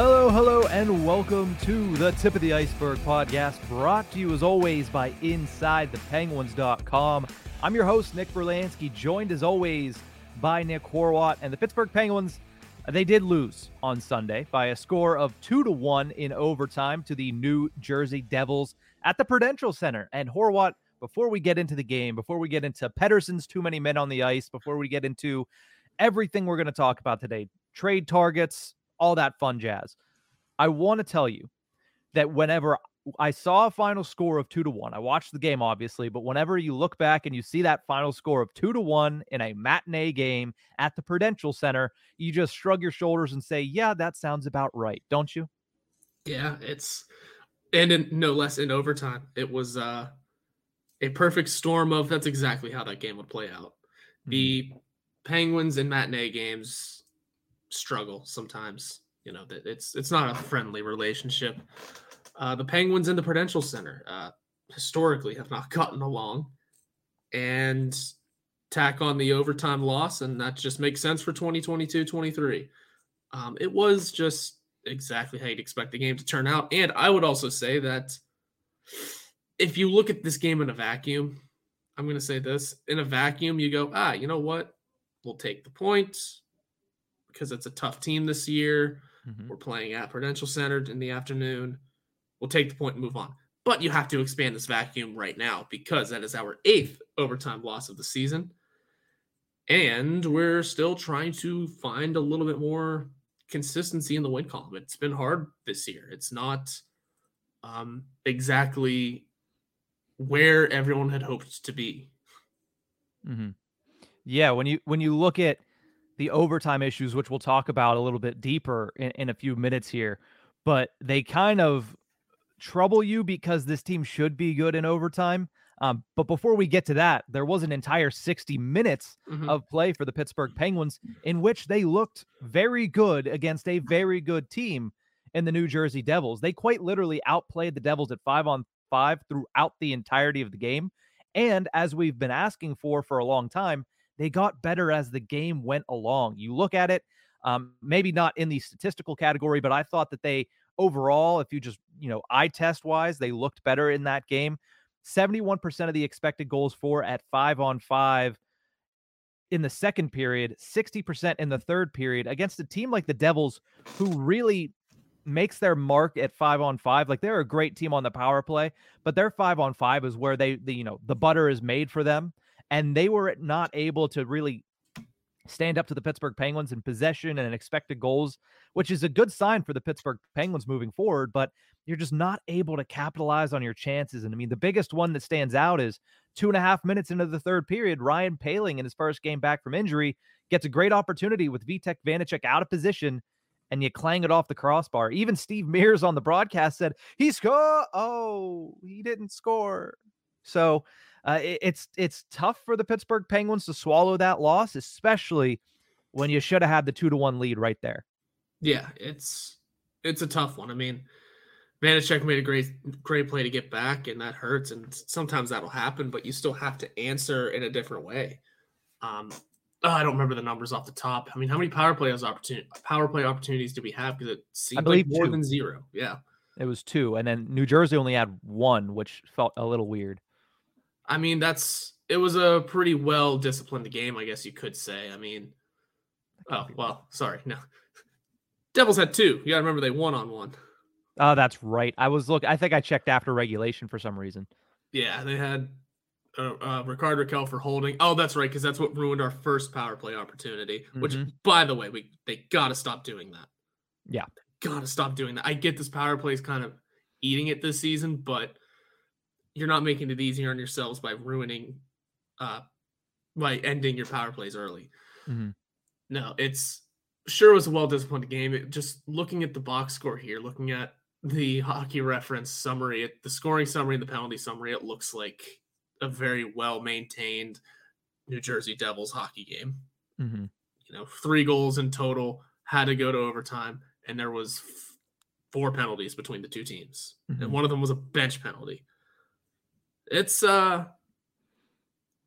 Hello, hello, and welcome to the Tip of the Iceberg podcast, brought to you as always by InsideThePenguins.com. I'm your host, Nick Berlansky, joined as always by Nick Horwat. And the Pittsburgh Penguins, they did lose on Sunday by a score of two to one in overtime to the New Jersey Devils at the Prudential Center. And Horwat, before we get into the game, before we get into Pettersson's too many men on the ice, before we get into everything we're going to talk about today, trade targets, all that fun jazz. I want to tell you that whenever I saw a final score of two to one, I watched the game obviously, but whenever you look back and you see that final score of two to one in a matinee game at the Prudential Center, you just shrug your shoulders and say, Yeah, that sounds about right, don't you? Yeah, it's and in, no less in overtime. It was uh, a perfect storm of that's exactly how that game would play out. Mm-hmm. The Penguins in matinee games struggle sometimes. You know that it's it's not a friendly relationship. Uh, the Penguins and the Prudential Center uh, historically have not gotten along, and tack on the overtime loss, and that just makes sense for 2022-23. Um, it was just exactly how you'd expect the game to turn out, and I would also say that if you look at this game in a vacuum, I'm going to say this in a vacuum, you go, ah, you know what? We'll take the points because it's a tough team this year. Mm-hmm. We're playing at Prudential Center in the afternoon. We'll take the point and move on. But you have to expand this vacuum right now because that is our eighth overtime loss of the season. And we're still trying to find a little bit more consistency in the win column. It's been hard this year. It's not um, exactly where everyone had hoped to be. Mm-hmm. Yeah, when you when you look at the overtime issues, which we'll talk about a little bit deeper in, in a few minutes here. But they kind of trouble you because this team should be good in overtime. Um, but before we get to that, there was an entire 60 minutes mm-hmm. of play for the Pittsburgh Penguins in which they looked very good against a very good team in the New Jersey Devils. They quite literally outplayed the Devils at five on five throughout the entirety of the game. And as we've been asking for for a long time, they got better as the game went along. You look at it, um, maybe not in the statistical category, but I thought that they overall, if you just, you know, eye test wise, they looked better in that game. 71% of the expected goals for at five on five in the second period, 60% in the third period against a team like the Devils, who really makes their mark at five on five. Like they're a great team on the power play, but their five on five is where they, the, you know, the butter is made for them and they were not able to really stand up to the Pittsburgh Penguins in possession and expected goals, which is a good sign for the Pittsburgh Penguins moving forward. But you're just not able to capitalize on your chances. And I mean, the biggest one that stands out is two and a half minutes into the third period, Ryan Poehling in his first game back from injury gets a great opportunity with Vitek Vanecek out of position. And you clang it off the crossbar. Even Steve Mears on the broadcast said he scored. Oh, he didn't score. So uh, it, it's it's tough for the Pittsburgh Penguins to swallow that loss, especially when you should have had the two to one lead right there. Yeah, it's it's a tough one. I mean, Vanecek made a great great play to get back, and that hurts. And sometimes that'll happen, but you still have to answer in a different way. Um, oh, I don't remember the numbers off the top. I mean, how many power play opportunity power play opportunities do we have? Because it seemed like more two. than zero. Yeah, it was two, and then New Jersey only had one, which felt a little weird. I mean, that's it was a pretty well disciplined game, I guess you could say. I mean, oh well, sorry, no. Devils had two. You gotta remember they won on one. Oh, that's right. I was look. I think I checked after regulation for some reason. Yeah, they had uh, uh, Rickard Rakell for holding. Oh, that's right, because that's what ruined our first power play opportunity. Mm-hmm. Which, by the way, we they gotta stop doing that. Yeah, gotta stop doing that. I get this power play is kind of eating it this season, but you're not making it easier on yourselves by ruining, uh, by ending your power plays early. Mm-hmm. No, it's sure it was a well disciplined game. It, just looking at the box score here, looking at the hockey reference summary, the scoring summary, and the penalty summary, it looks like a very well maintained New Jersey Devils hockey game. Mm-hmm. You know, three goals in total, had to go to overtime, and there was f- four penalties between the two teams, mm-hmm. and one of them was a bench penalty. It's uh,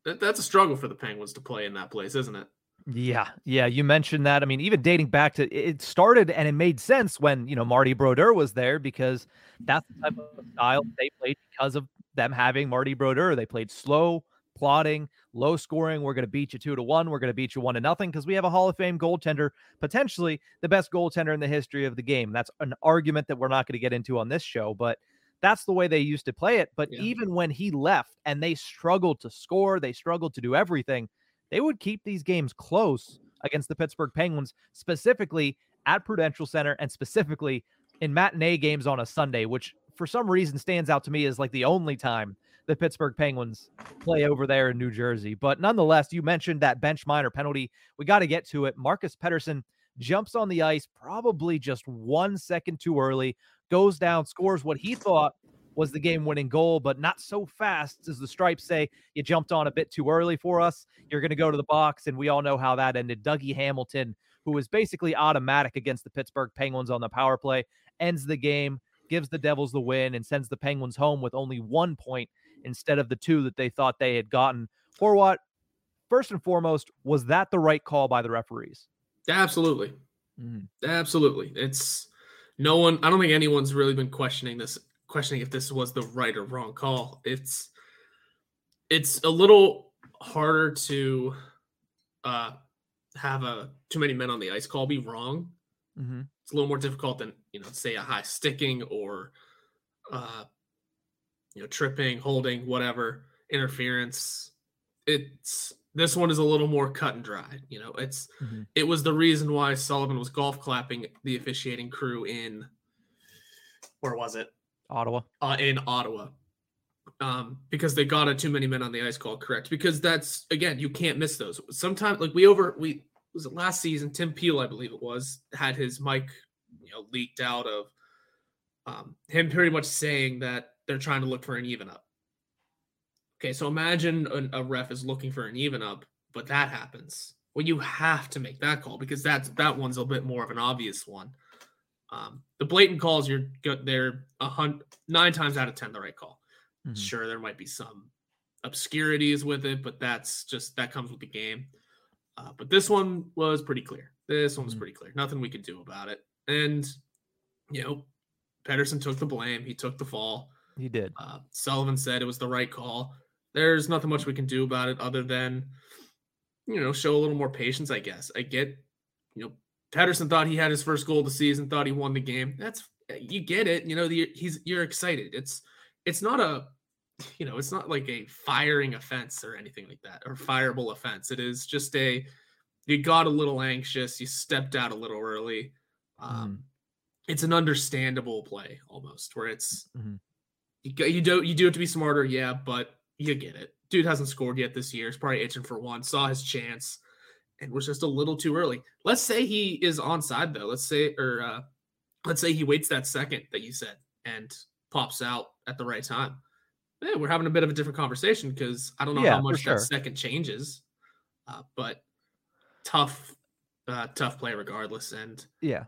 that, that's a struggle for the Penguins to play in that place, isn't it? Yeah, yeah, you mentioned that. I mean, even dating back to it started and it made sense when you know Marty Brodeur was there because that's the type of style they played because of them having Marty Brodeur. They played slow, plotting, low scoring. We're going to beat you two to one. We're going to beat you one to nothing because we have a Hall of Fame goaltender, potentially the best goaltender in the history of the game. That's an argument that we're not going to get into on this show, but that's the way they used to play it. But yeah. even when he left and they struggled to score, they struggled to do everything they would keep these games close against the Pittsburgh Penguins, specifically at Prudential Center and specifically in matinee games on a Sunday, which for some reason stands out to me as like the only time the Pittsburgh Penguins play over there in New Jersey. But nonetheless, you mentioned that bench minor penalty. We got to get to it. Marcus Pettersson jumps on the ice probably just one second too early, goes down, scores what he thought was the game winning goal, but not so fast as the stripes say. You jumped on a bit too early for us. You're going to go to the box, and we all know how that ended. Dougie Hamilton, who was basically automatic against the Pittsburgh Penguins on the power play, ends the game, gives the Devils the win, and sends the Penguins home with only one point instead of the two that they thought they had gotten. For what? First and foremost, was that the right call by the referees? Absolutely. Mm. Absolutely. It's no one, I don't think anyone's really been questioning this questioning if this was the right or wrong call. It's it's a little harder to uh, have a too many men on the ice call be wrong. Mm-hmm. It's a little more difficult than you know, say a high sticking or uh, you know, tripping, holding, whatever interference. It's this one is a little more cut and dry. You know, it's mm-hmm. it was the reason why Sullivan was golf clapping the officiating crew in where was it? Ottawa. Uh, in Ottawa. Um, because they got a too many men on the ice call, correct? Because that's again, you can't miss those. Sometimes, like we over we was it last season, Tim Peel, I believe it was, had his mic, you know, leaked out of um, him pretty much saying that they're trying to look for an even up. Okay, so imagine a, a ref is looking for an even up, but that happens. Well, you have to make that call because that's that one's a bit more of an obvious one. Um, the blatant calls, you're good. They're a hundred, nine times out of ten the right call. Mm-hmm. Sure, there might be some obscurities with it, but that's just that comes with the game. Uh, but this one was pretty clear. This one was mm-hmm. pretty clear. Nothing we could do about it. And you know, Pettersson took the blame. He took the fall. He did. Uh, Sullivan said it was the right call. There's nothing much we can do about it other than, you know, show a little more patience. I guess. I get, you know, Pettersson thought he had his first goal of the season, thought he won the game. That's you get it. You know, the, he's you're excited. It's it's not a you know, it's not like a firing offense or anything like that or fireable offense. It is just a you got a little anxious, you stepped out a little early. Um, mm. It's an understandable play almost where it's mm-hmm. you, you do you do it to be smarter, yeah, but you get it. Dude hasn't scored yet this year. He's probably itching for one. Saw his chance and was just a little too early. Let's say he is onside though. Let's say or uh, let's say he waits that second that you said and pops out at the right time. Yeah, we're having a bit of a different conversation because I don't know yeah, how much sure. that second changes. Uh, but tough, uh, tough play regardless. And yeah,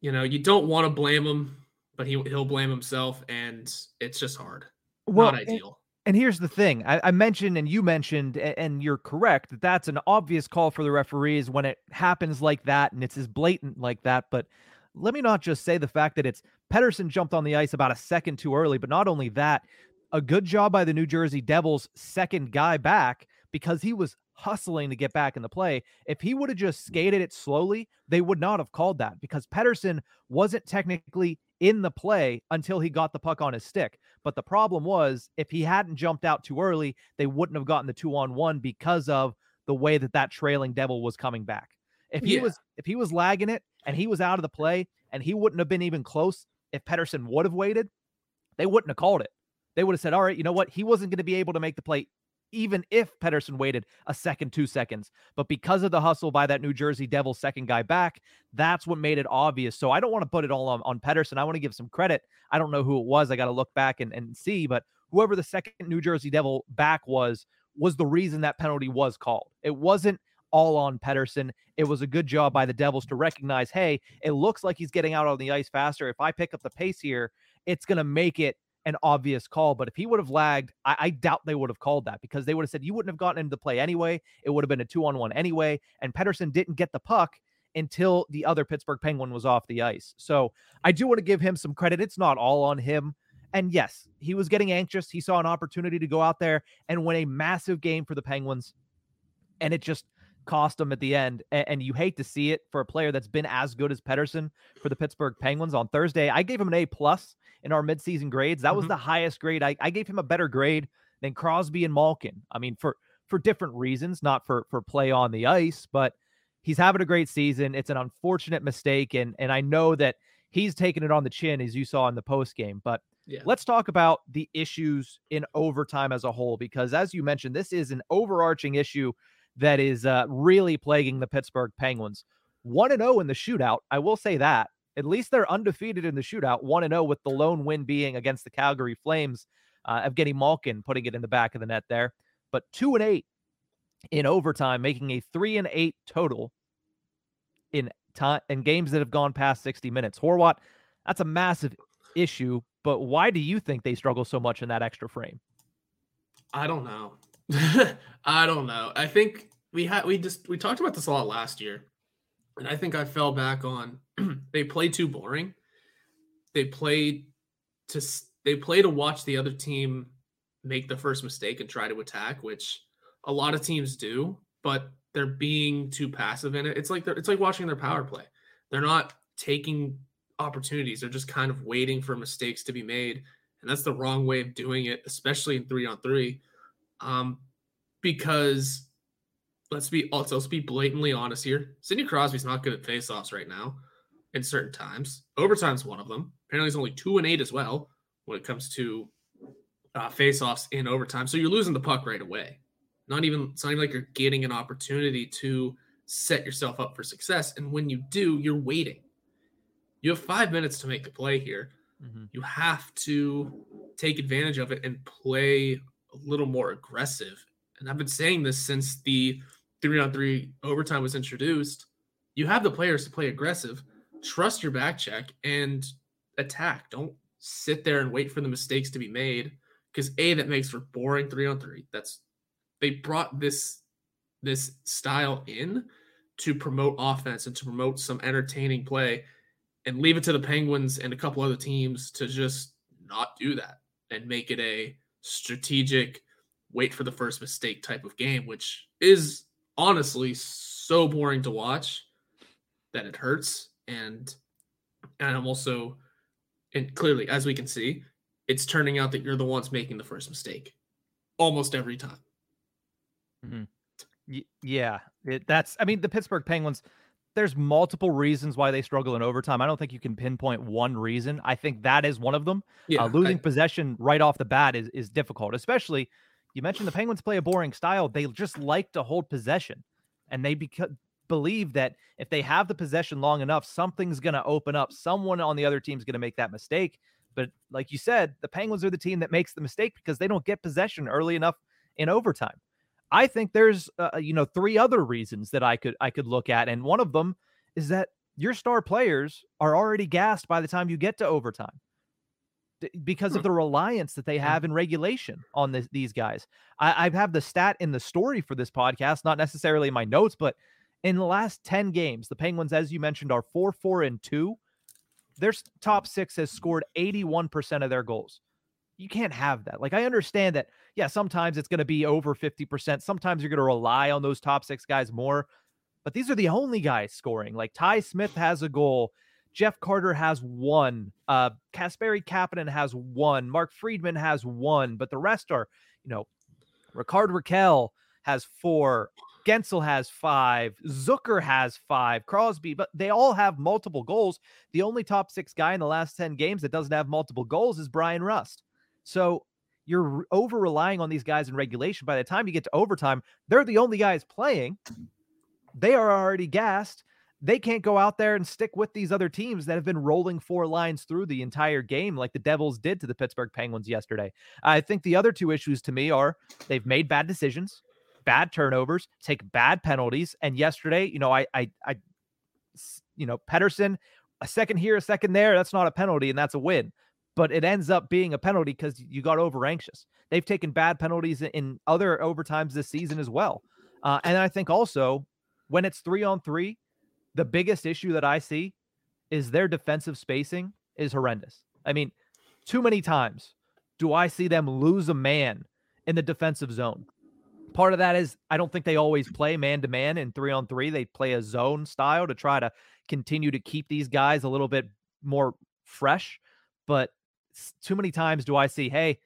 you know, you don't want to blame him, but he he'll blame himself, and it's just hard. Well, Not ideal. And here's the thing I, I, mentioned, and you mentioned, and you're correct, that that's an obvious call for the referees when it happens like that and it's as blatant like that. But let me not just say the fact that it's Pettersson jumped on the ice about a second too early, but not only that, a good job by the New Jersey Devils' second guy back because he was hustling to get back in the play. If he would have just skated it slowly, they would not have called that because Pettersson wasn't technically in the play until he got the puck on his stick. But the problem was, if he hadn't jumped out too early, they wouldn't have gotten the two on one because of the way that that trailing devil was coming back. If he yeah. was if he was lagging it and he was out of the play and he wouldn't have been even close if Pettersson would have waited, they wouldn't have called it. They would have said, "All right, you know what? He wasn't going to be able to make the play even if Pettersson waited a second, two seconds. But because of the hustle by that New Jersey Devils second guy back, that's what made it obvious. So I don't want to put it all on, on Pettersson. I want to give some credit. I don't know who it was. I got to look back and, and see. But whoever the second New Jersey Devil back was, was the reason that penalty was called. It wasn't all on Pettersson. It was a good job by the Devils to recognize, hey, it looks like he's getting out on the ice faster. If I pick up the pace here, it's going to make it an obvious call. But if he would have lagged, I, I, doubt they would have called that because they would have said you wouldn't have gotten into the play anyway. It would have been a two on one anyway. And Pettersson didn't get the puck until the other Pittsburgh Penguin was off the ice. So I do want to give him some credit. It's not all on him. And yes, he was getting anxious. He saw an opportunity to go out there and win a massive game for the Penguins. And it just cost him at the end. And, you hate to see it for a player that's been as good as Pettersson for the Pittsburgh Penguins on Thursday. I gave him an A plus in our midseason grades. That mm-hmm. was the highest grade. I, I gave him a better grade than Crosby and Malkin. I mean, for for different reasons, not for for play on the ice, but he's having a great season. It's an unfortunate mistake, and and I know that he's taking it on the chin as you saw in the post game. But yeah. let's talk about the issues in overtime as a whole, because as you mentioned, this is an overarching issue that is uh, really plaguing the Pittsburgh Penguins. One and zero oh in the shootout. I will say that at least they're undefeated in the shootout, 1 0, with the lone win being against the Calgary Flames. Uh, Evgeny Malkin putting it in the back of the net there. But 2 and 8 in overtime, making a 3 and 8 total in time in games that have gone past 60 minutes. Horwat, that's a massive issue, but why do you think they struggle so much in that extra frame? I don't know. I don't know. I think we had we just we talked about this a lot last year. And I think I fell back on they play too boring. They play to they play to watch the other team make the first mistake and try to attack, which a lot of teams do, but they're being too passive in it. It's like it's like watching their power play. They're not taking opportunities. They're just kind of waiting for mistakes to be made, and that's the wrong way of doing it, especially in three on three, um, because let's be let's, let's be blatantly honest here. Sidney Crosby's not good at faceoffs right now in certain times. Overtime's one of them. Apparently, he's only two and eight as well when it comes to uh, faceoffs in overtime. So you're losing the puck right away. Not even it's not even like you're getting an opportunity to set yourself up for success. And when you do, you're waiting. You have five minutes to make the play here. Mm-hmm. You have to take advantage of it and play a little more aggressive. And I've been saying this since the three on three overtime was introduced. You have the players to play aggressive trust your back check and attack. Don't sit there and wait for the mistakes to be made because a that makes for boring three on three. That's they brought this this style in to promote offense and to promote some entertaining play and leave it to the Penguins and a couple other teams to just not do that and make it a strategic wait for the first mistake type of game, which is honestly so boring to watch that it hurts and and I'm also and clearly as we can see, it's turning out that you're the ones making the first mistake almost every time. Mm-hmm. Y- yeah, it, that's I mean the Pittsburgh Penguins there's multiple reasons why they struggle in overtime. I don't think you can pinpoint one reason. I think that is one of them. Yeah, uh, losing I, possession right off the bat is is difficult, especially you mentioned the Penguins play a boring style. They just like to hold possession and they beca- believe that if they have the possession long enough, something's going to open up. Someone on the other team is going to make that mistake. But like you said, the Penguins are the team that makes the mistake because they don't get possession early enough in overtime. I think there's uh, uh, you know three other reasons that I could I could look at, and one of them is that your star players are already gassed by the time you get to overtime. Because of hmm. the reliance that they have in regulation on this, these guys. I, I have the stat in the story for this podcast, not necessarily in my notes, but in the last 10 games, the Penguins, as you mentioned, are 4 4 and 2. Their top six has scored 81% of their goals. You can't have that. Like, I understand that, yeah, sometimes it's going to be over 50%. Sometimes you're going to rely on those top six guys more, but these are the only guys scoring. Like, Ty Smith has a goal. Jeff Carter has one. Uh, Kasperi Kapanen has one. Mark Friedman has one, but the rest are, you know, Rickard Rakell has four. Guentzel has five. Zucker has five. Crosby, but they all have multiple goals. The only top six guy in the last 10 games that doesn't have multiple goals is Bryan Rust. So you're over relying on these guys in regulation. By the time you get to overtime, they're the only guys playing. They are already gassed they can't go out there and stick with these other teams that have been rolling four lines through the entire game like the Devils did to the Pittsburgh Penguins yesterday. I think the other two issues to me are they've made bad decisions, bad turnovers, take bad penalties. And yesterday, you know, I, I, I, you know, Pettersson, a second here, a second there, that's not a penalty and that's a win. But it ends up being a penalty because you got over anxious. They've taken bad penalties in other overtimes this season as well. Uh, and I think also when it's three on three, the biggest issue that I see is their defensive spacing is horrendous. I mean, too many times do I see them lose a man in the defensive zone. Part of that is I don't think they always play man to man and three on three. They play a zone style to try to continue to keep these guys a little bit more fresh. But too many times do I see, hey,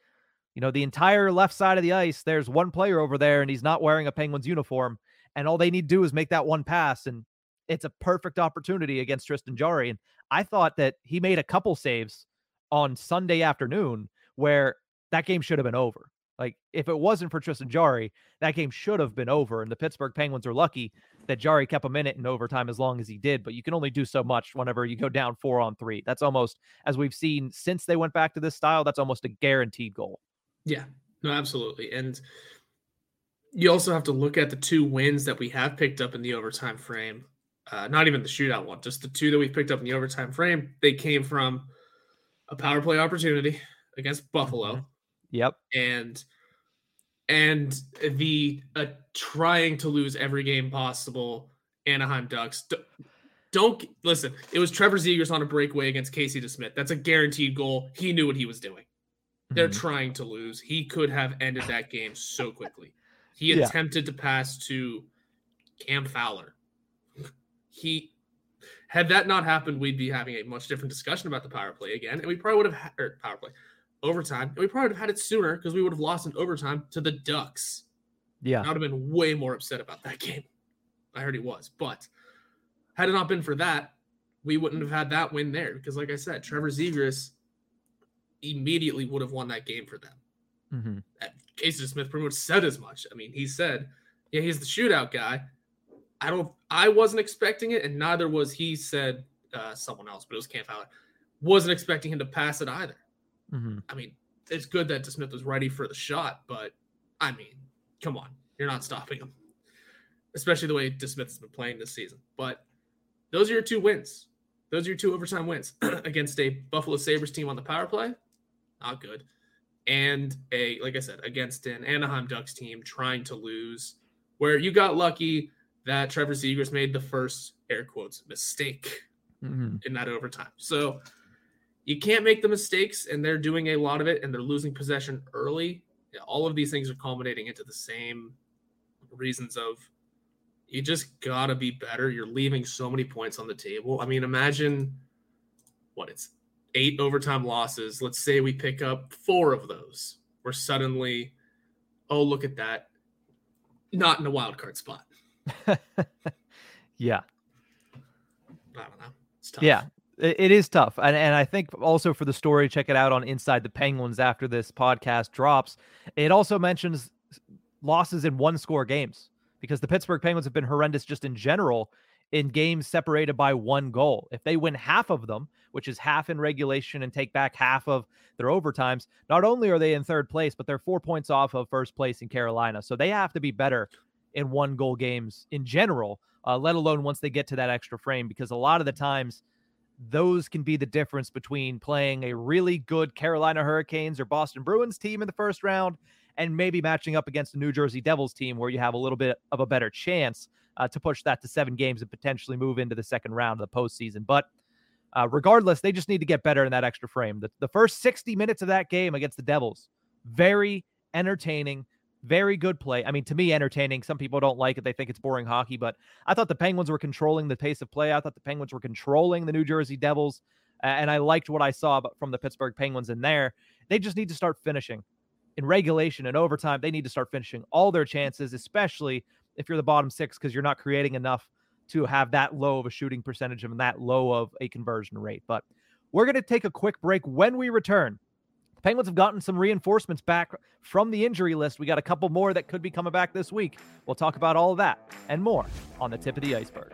you know, the entire left side of the ice, there's one player over there and he's not wearing a Penguins uniform. And all they need to do is make that one pass. And it's a perfect opportunity against Tristan Jarry. And I thought that he made a couple saves on Sunday afternoon where that game should have been over. Like if it wasn't for Tristan Jarry, that game should have been over. And the Pittsburgh Penguins are lucky that Jarry kept a minute in overtime as long as he did. But you can only do so much whenever you go down four on three. That's almost as we've seen since they went back to this style. That's almost a guaranteed goal. Yeah, no, absolutely. And you also have to look at the two wins that we have picked up in the overtime frame uh, not even the shootout one, just the two that we picked up in the overtime frame, they came from a power play opportunity against Buffalo. Mm-hmm. Yep. And and the uh, trying to lose every game possible Anaheim Ducks. Don't listen. It was Trevor Zegras on a breakaway against Casey DeSmith. That's a guaranteed goal. He knew what he was doing. They're mm-hmm. trying to lose. He could have ended that game so quickly. He yeah. attempted to pass to Cam Fowler he had that not happened, we'd be having a much different discussion about the power play again, and we probably would have had or power play overtime, and we probably would have had it sooner because we would have lost in overtime to the Ducks. Yeah, I would have been way more upset about that game. I already was, but had it not been for that, we wouldn't have had that win there because, like I said, Trevor Zegras immediately would have won that game for them. Mm-hmm. Casey Smith pretty much said as much. I mean, he said, "Yeah, he's the shootout guy." I don't. I wasn't expecting it, and neither was he. Said uh, someone else, but it was Cam Fowler. Wasn't expecting him to pass it either. Mm-hmm. I mean, it's good that DeSmith was ready for the shot, but I mean, come on, you're not stopping him, especially the way DeSmith has been playing this season. But those are your two wins. Those are your two overtime wins against a Buffalo Sabres team on the power play. Not good. And a, like I said, against an Anaheim Ducks team trying to lose, where you got lucky that Trevor Zegras made the first air quotes mistake mm-hmm. in that overtime. So you can't make the mistakes, and they're doing a lot of it, and they're losing possession early. All of these things are culminating into the same reasons of you just gotta be better. You're leaving so many points on the table. I mean, imagine what it's eight overtime losses. Let's say we pick up four of those. We're suddenly, oh, look at that. Not in a wild card spot. yeah. I don't know. Yeah, it, it is tough. And, and I think also for the story, check it out on Inside the Penguins after this podcast drops. It also mentions losses in one score games because the Pittsburgh Penguins have been horrendous just in general in games separated by one goal. If they win half of them, which is half in regulation and take back half of their overtimes, not only are they in third place, but they're four points off of first place in Carolina. So they have to be better in one goal games in general, uh, let alone once they get to that extra frame, because a lot of the times those can be the difference between playing a really good Carolina Hurricanes or Boston Bruins team in the first round and maybe matching up against a New Jersey Devils team where you have a little bit of a better chance uh, to push that to seven games and potentially move into the second round of the postseason. But uh, regardless, they just need to get better in that extra frame. The, the first 60 minutes of that game against the Devils, very entertaining, very good play. I mean, to me, entertaining. Some people don't like it. They think it's boring hockey, but I thought the Penguins were controlling the pace of play. I thought the Penguins were controlling the New Jersey Devils. And I liked what I saw from the Pittsburgh Penguins in there. They just need to start finishing in regulation and overtime. They need to start finishing all their chances, especially if you're the bottom six, because you're not creating enough to have that low of a shooting percentage and that low of a conversion rate. But we're going to take a quick break. When we return, Penguins have gotten some reinforcements back from the injury list. We got a couple more that could be coming back this week. We'll talk about all of that and more on the tip of the iceberg.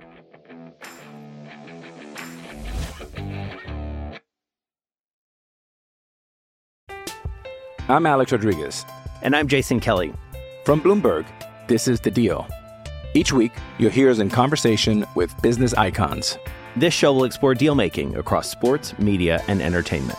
I'm Alex Rodriguez. And I'm Jason Kelly. From Bloomberg, this is The Deal. Each week, you'll hear us in conversation with business icons. This show will explore deal making across sports, media, and entertainment.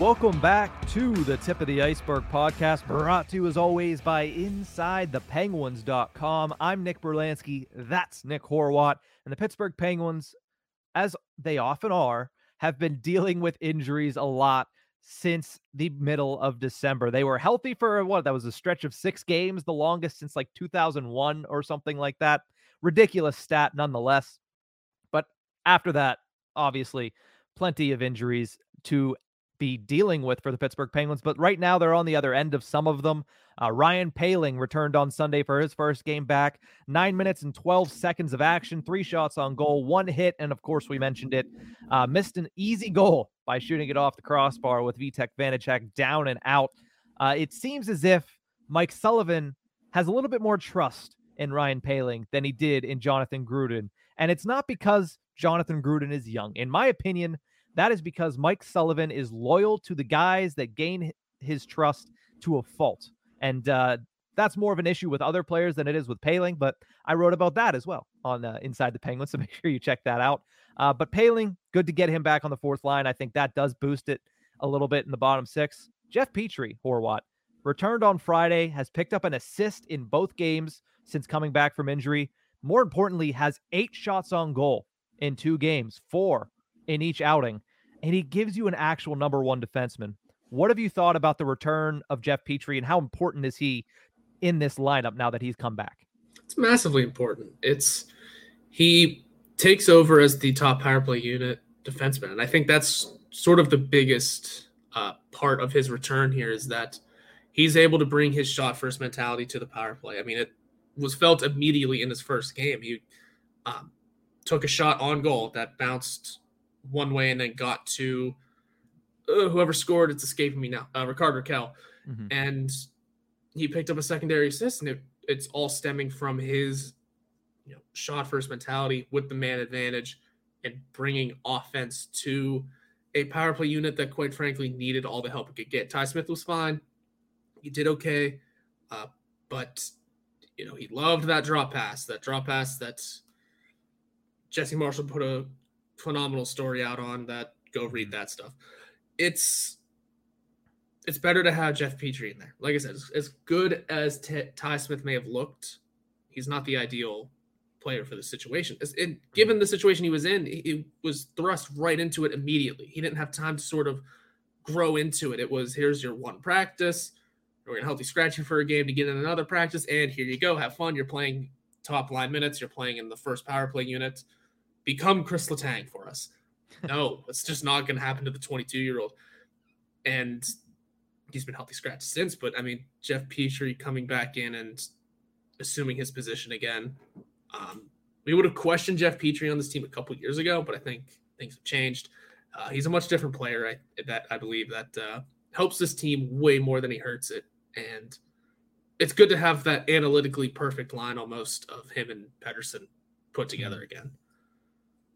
Welcome back to the Tip of the Iceberg podcast, brought to you as always by InsideThePenguins.com. I'm Nick Berlansky. That's Nick Horwat. And the Pittsburgh Penguins, as they often are, have been dealing with injuries a lot since the middle of December. They were healthy for what? That was a stretch of six games, the longest since like 2001 or something like that. Ridiculous stat nonetheless. But after that, obviously, plenty of injuries to be dealing with for the Pittsburgh Penguins. But right now, they're on the other end of some of them. Uh, Ryan Poehling returned on Sunday for his first game back. Nine minutes and 12 seconds of action, three shots on goal, one hit. And of course, we mentioned it. Uh, missed an easy goal by shooting it off the crossbar with Vitek Vanecek down and out. Uh, it seems as if Mike Sullivan has a little bit more trust in Ryan Poehling than he did in Jonathan Gruden. And it's not because Jonathan Gruden is young. In my opinion, that is because Mike Sullivan is loyal to the guys that gain his trust to a fault. And uh, that's more of an issue with other players than it is with Poehling. But I wrote about that as well on uh, Inside the Penguins. So make sure you check that out. Uh, but Poehling, good to get him back on the fourth line. I think that does boost it a little bit in the bottom six. Jeff Petry, Horwat, returned on Friday, has picked up an assist in both games since coming back from injury. More importantly, has eight shots on goal in two games, four in each outing, and he gives you an actual number one defenseman. What have you thought about the return of Jeff Petry and how important is he in this lineup now that he's come back? It's massively important. It's he takes over as the top power play unit defenseman, and I think that's sort of the biggest uh, part of his return here is that he's able to bring his shot first mentality to the power play. I mean, it was felt immediately in his first game. He um, took a shot on goal that bounced one way and then got to uh, whoever scored. It's escaping me now. Uh, Ricardo Rakell Mhm. and he picked up a secondary assist, and it, it's all stemming from his you know shot first mentality with the man advantage and bringing offense to a power play unit that quite frankly needed all the help it could get. Ty Smith was fine; he did okay, uh, but you know he loved that drop pass, that drop pass that Jesse Marshall put a phenomenal story out on. That go read mm-hmm. that stuff. It's it's better to have Jeff Petry in there. Like I said, as, good as T- Ty Smith may have looked, he's not the ideal player for the situation. As, and given the situation he was in, he, he was thrust right into it immediately. He didn't have time to sort of grow into it. It was here's your one practice. We're gonna help you scratch you for a game to get in another practice, and here you go. Have fun. You're playing top line minutes. You're playing in the first power play unit. Become Chris Letang for us. No, it's just not going to happen to the 22 year old. And he's been healthy scratch since. But I mean, Jeff Petry coming back in and assuming his position again. Um, we would have questioned Jeff Petry on this team a couple years ago, but I think things have changed. Uh, he's a much different player. I, that I believe that uh, helps this team way more than he hurts it, and it's good to have that analytically perfect line almost of him and Pettersson put together mm-hmm. again.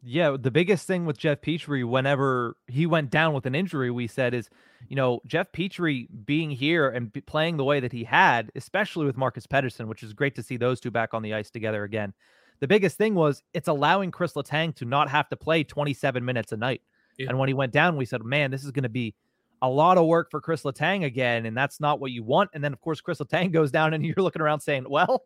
Yeah, the biggest thing with Jeff Petry, whenever he went down with an injury, we said is, you know, Jeff Petry being here and playing the way that he had, especially with Marcus Pettersson, which is great to see those two back on the ice together again. The biggest thing was it's allowing Chris Letang to not have to play 27 minutes a night. Yeah. And when he went down, we said, man, this is going to be a lot of work for Chris Letang again, and that's not what you want. And then, of course, Chris Letang goes down, and you're looking around saying, well,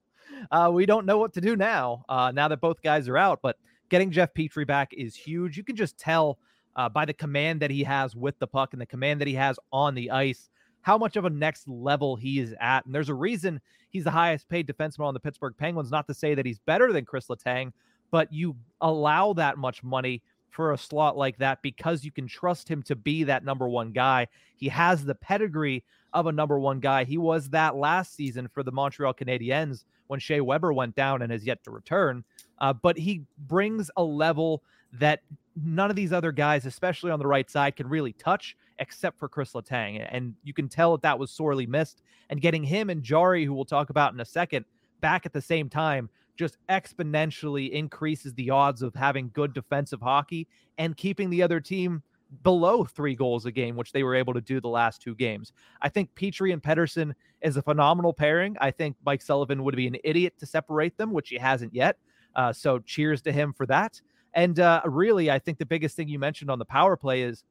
uh, we don't know what to do now, uh, now that both guys are out. But getting Jeff Petry back is huge. You can just tell uh, by the command that he has with the puck and the command that he has on the ice how much of a next level he is at. And there's a reason he's the highest paid defenseman on the Pittsburgh Penguins. Not to say that he's better than Chris Letang, but you allow that much money for a slot like that because you can trust him to be that number one guy. He has the pedigree of a number one guy. He was that last season for the Montreal Canadiens when Shea Weber went down and has yet to return. Uh, but he brings a level that none of these other guys, especially on the right side, can really touch except for Chris Letang. And you can tell that that was sorely missed. And getting him and Jarry, who we'll talk about in a second, back at the same time just exponentially increases the odds of having good defensive hockey and keeping the other team below three goals a game, which they were able to do the last two games. I think Petry and Pettersson is a phenomenal pairing. I think Mike Sullivan would be an idiot to separate them, which he hasn't yet. Uh, so cheers to him for that. And uh, really, I think the biggest thing you mentioned on the power play is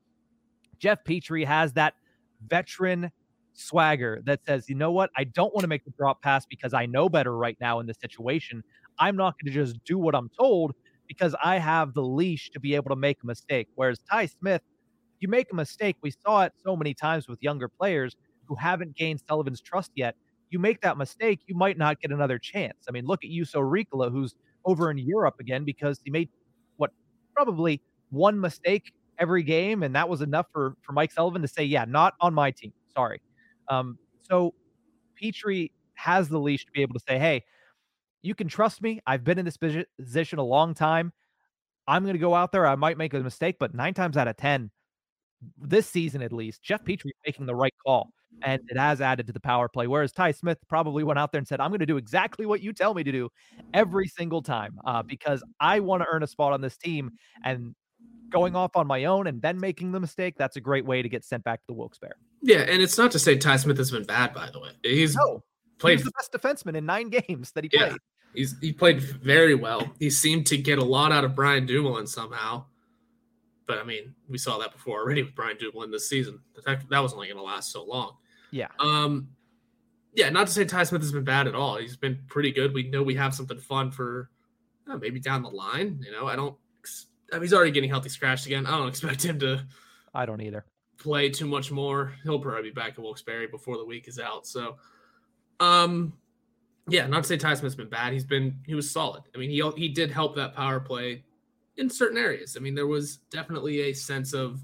Jeff Petry has that veteran swagger that says, you know what, I don't want to make the drop pass because I know better right now in this situation. I'm not going to just do what I'm told because I have the leash to be able to make a mistake. Whereas Ty Smith, you make a mistake. We saw it so many times with younger players who haven't gained Sullivan's trust yet. You make that mistake, you might not get another chance. I mean, look at Juuso Riikola, who's over in Europe again because he made what probably one mistake every game, and that was enough for for Mike Sullivan to say, "Yeah, not on my team. Sorry." Um, so Petry has the leash to be able to say, "Hey, you can trust me. I've been in this position a long time. I'm going to go out there. I might make a mistake, but nine times out of 10, this season at least, Jeff Petry making the right call. And it has added to the power play. Whereas Ty Smith probably went out there and said, I'm going to do exactly what you tell me to do every single time uh, because I want to earn a spot on this team. And going off on my own and then making the mistake, that's a great way to get sent back to the Wilkes-Barre. Yeah. And it's not to say Ty Smith has been bad, by the way. He's no, played the best defenseman in nine games that he yeah. played. He's he played very well. He seemed to get a lot out of Brian Dumoulin somehow. But I mean, we saw that before already with Brian Dumoulin this season. Fact that was only going to last so long. Yeah. Um. Yeah, not to say Ty Smith has been bad at all. He's been pretty good. We know we have something fun for uh, maybe down the line. You know, I don't. I mean, he's already getting healthy scratched again. I don't expect him to. I don't either. Play too much more. He'll probably be back in Wilkes-Barre before the week is out. So, um, yeah, not to say Ty Smith's been bad. He's been he was solid. I mean, he he did help that power play in certain areas. I mean, there was definitely a sense of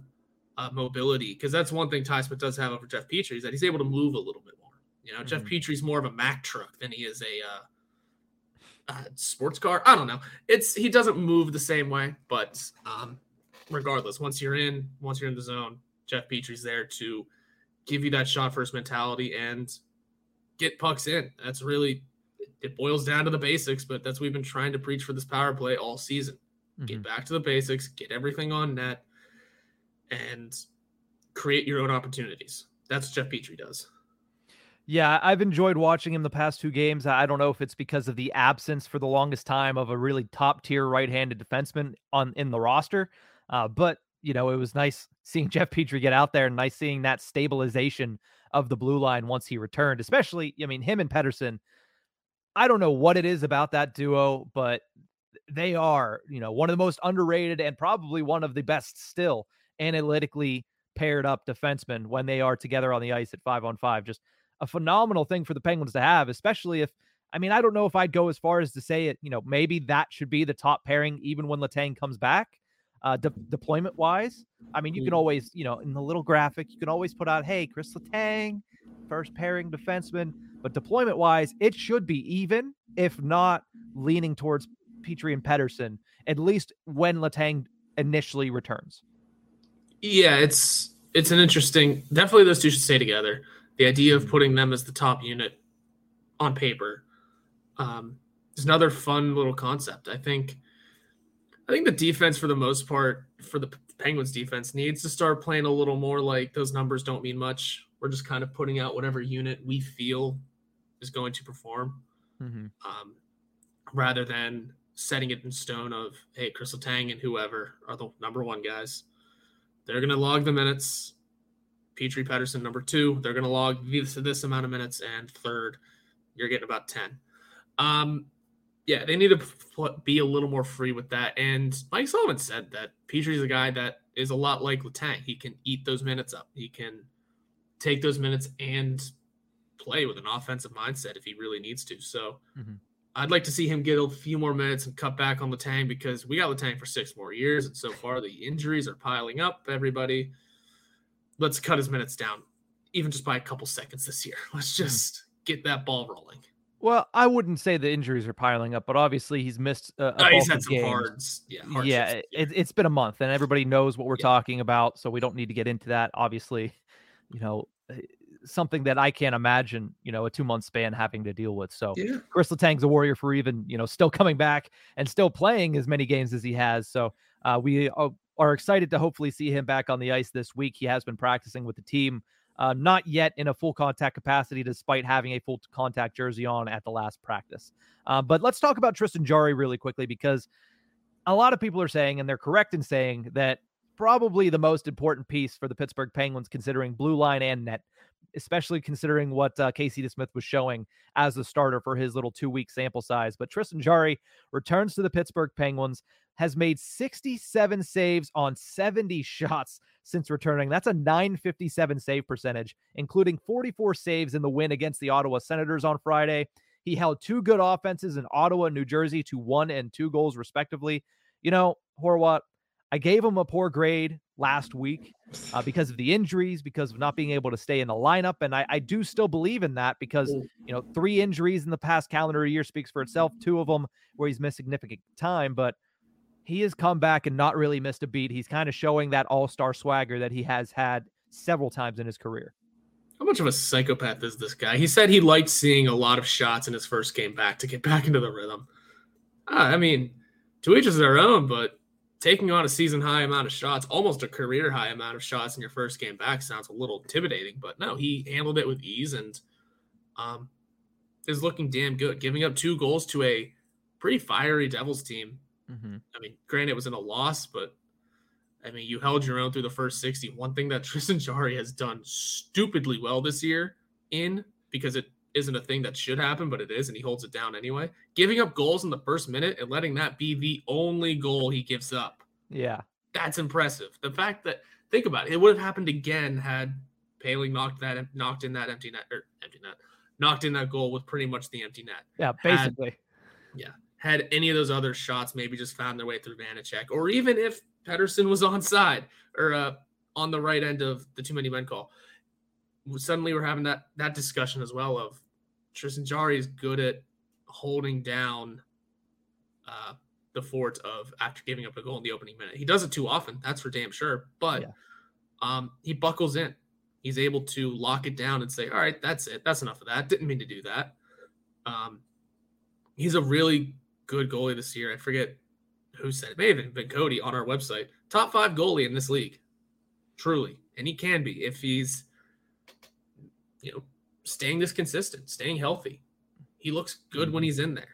uh, mobility because that's one thing Ty Smith does have over Jeff Petry is that he's able to move a little bit more. You know, mm-hmm. Jeff Petry's more of a Mack truck than he is a uh, uh, sports car. I don't know. It's he doesn't move the same way, but um, regardless, once you're in, once you're in the zone, Jeff Petry's there to give you that shot first mentality and get pucks in. That's really it boils down to the basics, but that's what we've been trying to preach for this power play all season. Mm-hmm. Get back to the basics, get everything on net, and create your own opportunities. That's what Jeff Petry does. Yeah, I've enjoyed watching him the past two games. I don't know if it's because of the absence for the longest time of a really top tier right handed defenseman on in the roster, uh, but you know it was nice seeing Jeff Petry get out there and nice seeing that stabilization of the blue line once he returned. Especially, I mean, him and Pettersson I don't know what it is about that duo, but they are, you know, one of the most underrated and probably one of the best still analytically paired up defensemen when they are together on the ice at five on five. Just a phenomenal thing for the Penguins to have, especially if, I mean, I don't know if I'd go as far as to say it, you know, maybe that should be the top pairing even when Letang comes back. Uh, de- deployment wise, I mean, you can always, you know, in the little graphic, you can always put out, hey, Chris Letang, first pairing defenseman. But deployment wise, it should be even, if not leaning towards Petry and Pettersson, at least when Letang initially returns. Yeah, it's it's an interesting. Definitely, those two should stay together. The idea of putting them as the top unit on paper um, is another fun little concept. I think. I think the defense, for the most part, for the Penguins defense, needs to start playing a little more like those numbers don't mean much. We're just kind of putting out whatever unit we feel is going to perform, mm-hmm. um, rather than setting it in stone of hey, Kris Letang and whoever are the number one guys. They're to log the minutes. Petry Pettersson, number two, they're to log this, this amount of minutes, and third, you're getting about 10. Um, yeah, they need to be a little more free with that. And Mike Sullivan said that Petry's a guy that is a lot like Letang. He can eat those minutes up. He can take those minutes and play with an offensive mindset if he really needs to. So mm-hmm. I'd like to see him get a few more minutes and cut back on Letang because we got Letang for six more years. And so far, the injuries are piling up. Everybody, let's cut his minutes down, even just by a couple seconds this year. Let's hmm. just get that ball rolling. Well, I wouldn't say the injuries are piling up, but obviously he's missed. A, a he's had some games. hards. Yeah, yeah. It, has been a month, and everybody knows what we're yeah. talking about, so we don't need to get into that. Obviously, you know, something that I can't imagine, you know, a two month span having to deal with. So yeah. Kris Letang's a warrior for even, you know, still coming back and still playing as many games as he has. So uh, we uh, are excited to hopefully see him back on the ice this week. He has been practicing with the team, uh, not yet in a full contact capacity, despite having a full contact jersey on at the last practice. Uh, but let's talk about Tristan Jarry really quickly because a lot of people are saying, and they're correct in saying that probably the most important piece for the Pittsburgh Penguins, considering blue line and net, especially considering what uh, Casey DeSmith was showing as a starter for his little two week sample size. But Tristan Jarry returns to the Pittsburgh Penguins, has made 67 saves on 70 shots since returning. That's a 957 save percentage, including 44 saves in the win against the Ottawa Senators on Friday. He held two good offenses in Ottawa New Jersey to one and two goals, respectively. You know, Horwat, I gave him a poor grade last week uh, because of the injuries, because of not being able to stay in the lineup. And I, I, do still believe in that because, you know, three injuries in the past calendar year speaks for itself. Two of them where he's missed significant time, but he has come back and not really missed a beat. He's kind of showing that all star swagger that he has had several times in his career. How much of a psychopath is this guy? He said he liked seeing a lot of shots in his first game back to get back into the rhythm. Uh, I mean, to each is their own, but taking on a season high amount of shots, almost a career high amount of shots in your first game back sounds a little intimidating, but no, he handled it with ease and um, is looking damn good, giving up two goals to a pretty fiery Devils team. Mm-hmm. I mean, granted, it was in a loss, but I mean, you held your own through the first 60. One thing that Tristan Jarry has done stupidly well this year in because it isn't a thing that should happen, but it is, and he holds it down anyway. Giving up goals in the first minute and letting that be the only goal he gives up. Yeah. That's impressive. The fact that think about it, it would have happened again had Poehling knocked that knocked in that empty net or empty net, knocked in that goal with pretty much the empty net. Yeah, basically. Had, yeah. Had any of those other shots maybe just found their way through Vanecek, or even if Pettersson was on side or uh, on the right end of the too many men call, suddenly we're having that that discussion as well of Tristan Jarry is good at holding down uh, the fort of after giving up a goal in the opening minute. He does it too often, that's for damn sure. But yeah. um, he buckles in. He's able to lock it down and say, "All right, that's it. That's enough of that. Didn't mean to do that." Um, he's a really good goalie this year. I forget who said it. May have been Cody on our website. Top five goalie in this league, truly, and he can be if he's, you know, staying this consistent, staying healthy. He looks good when mm-hmm. he's in there.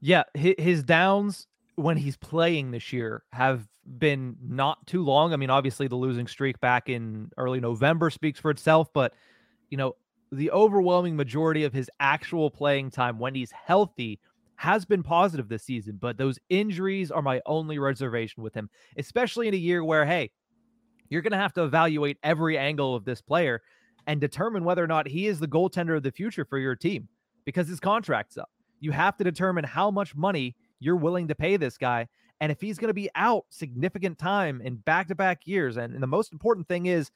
Yeah, his downs when he's playing this year have been not too long. I mean, obviously the losing streak back in early November speaks for itself, but you know, the overwhelming majority of his actual playing time when he's healthy has been positive this season, but those injuries are my only reservation with him, especially in a year where hey, you're going to have to evaluate every angle of this player and determine whether or not he is the goaltender of the future for your team because his contract's up. You have to determine how much money you're willing to pay this guy. And if he's going to be out significant time in back to back years, and, and the most important thing is,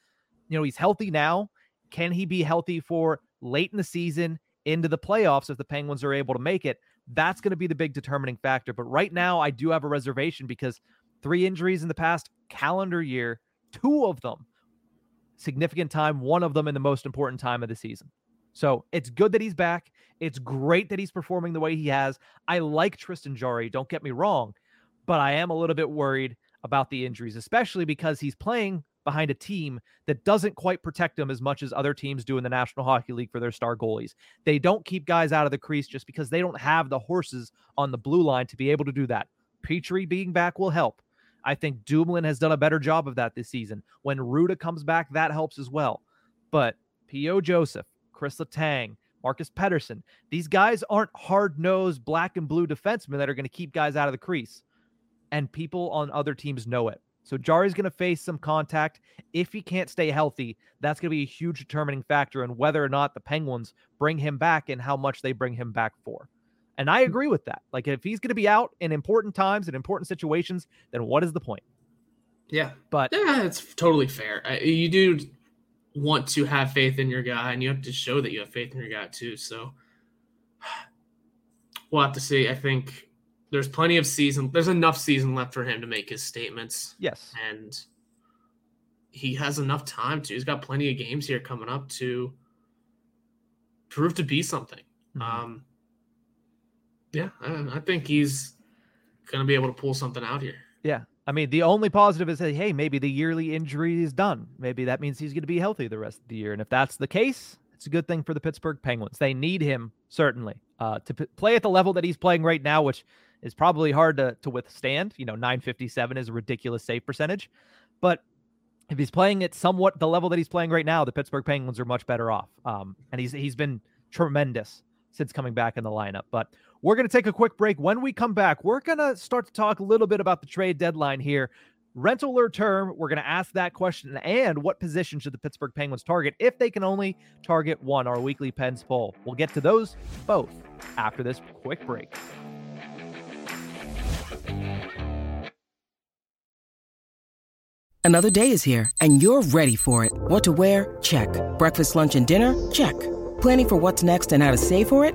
you know, he's healthy now. Can he be healthy for late in the season into the playoffs if the Penguins are able to make it? That's going to be the big determining factor. But right now, I do have a reservation because three injuries in the past calendar year, two of them significant time, one of them in the most important time of the season. So it's good that he's back. It's great that he's performing the way he has. I like Tristan Jarry, don't get me wrong, but I am a little bit worried about the injuries, especially because he's playing behind a team that doesn't quite protect him as much as other teams do in the National Hockey League for their star goalies. They don't keep guys out of the crease just because they don't have the horses on the blue line to be able to do that. Petry being back will help. I think Dumoulin has done a better job of that this season. When Ruda comes back, that helps as well. But P.O. Joseph, Kris Letang, Marcus Pettersson, these guys aren't hard nosed black and blue defensemen that are going to keep guys out of the crease. And people on other teams know it. So Jarry's going to face some contact. If he can't stay healthy, that's going to be a huge determining factor in whether or not the Penguins bring him back and how much they bring him back for. And I agree with that. Like if he's going to be out in important times and important situations, then what is the point? Yeah. But yeah, it's totally fair. You do want to have faith in your guy and you have to show that you have faith in your guy too. So we'll have to see. I think there's plenty of season. There's enough season left for him to make his statements. Yes. And he has enough time to. He's got plenty of games here coming up to prove to be something. Mm-hmm. Um, yeah, I, I think he's going to be able to pull something out here. Yeah. I mean, the only positive is that, hey, maybe the yearly injury is done. Maybe that means he's going to be healthy the rest of the year. And if that's the case, it's a good thing for the Pittsburgh Penguins. They need him, certainly, uh, to p- play at the level that he's playing right now, which is probably hard to, to withstand. You know, 957 is a ridiculous save percentage. But if he's playing at somewhat the level that he's playing right now, the Pittsburgh Penguins are much better off. Um, and he's he's been tremendous since coming back in the lineup. But we're going to take a quick break. When we come back, we're going to start to talk a little bit about the trade deadline here. Rental or term, we're going to ask that question. And what position should the Pittsburgh Penguins target if they can only target one? Our weekly Pens poll. We'll get to those both after this quick break. Another day is here, and you're ready for it. What to wear? Check. Breakfast, lunch, and dinner? Check. Planning for what's next and how to save for it?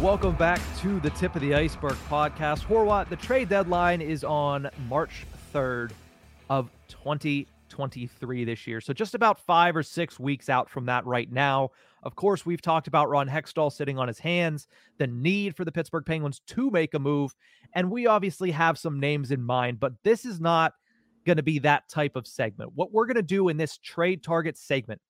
Welcome back to the Tip of the Iceberg podcast. Horwat, the trade deadline is on March 3rd of 2023 this year. So just about five or six weeks out from that right now. Of course, we've talked about Ron Hextall sitting on his hands, the need for the Pittsburgh Penguins to make a move. And we obviously have some names in mind, but this is not going to be that type of segment. What we're going to do in this trade target segment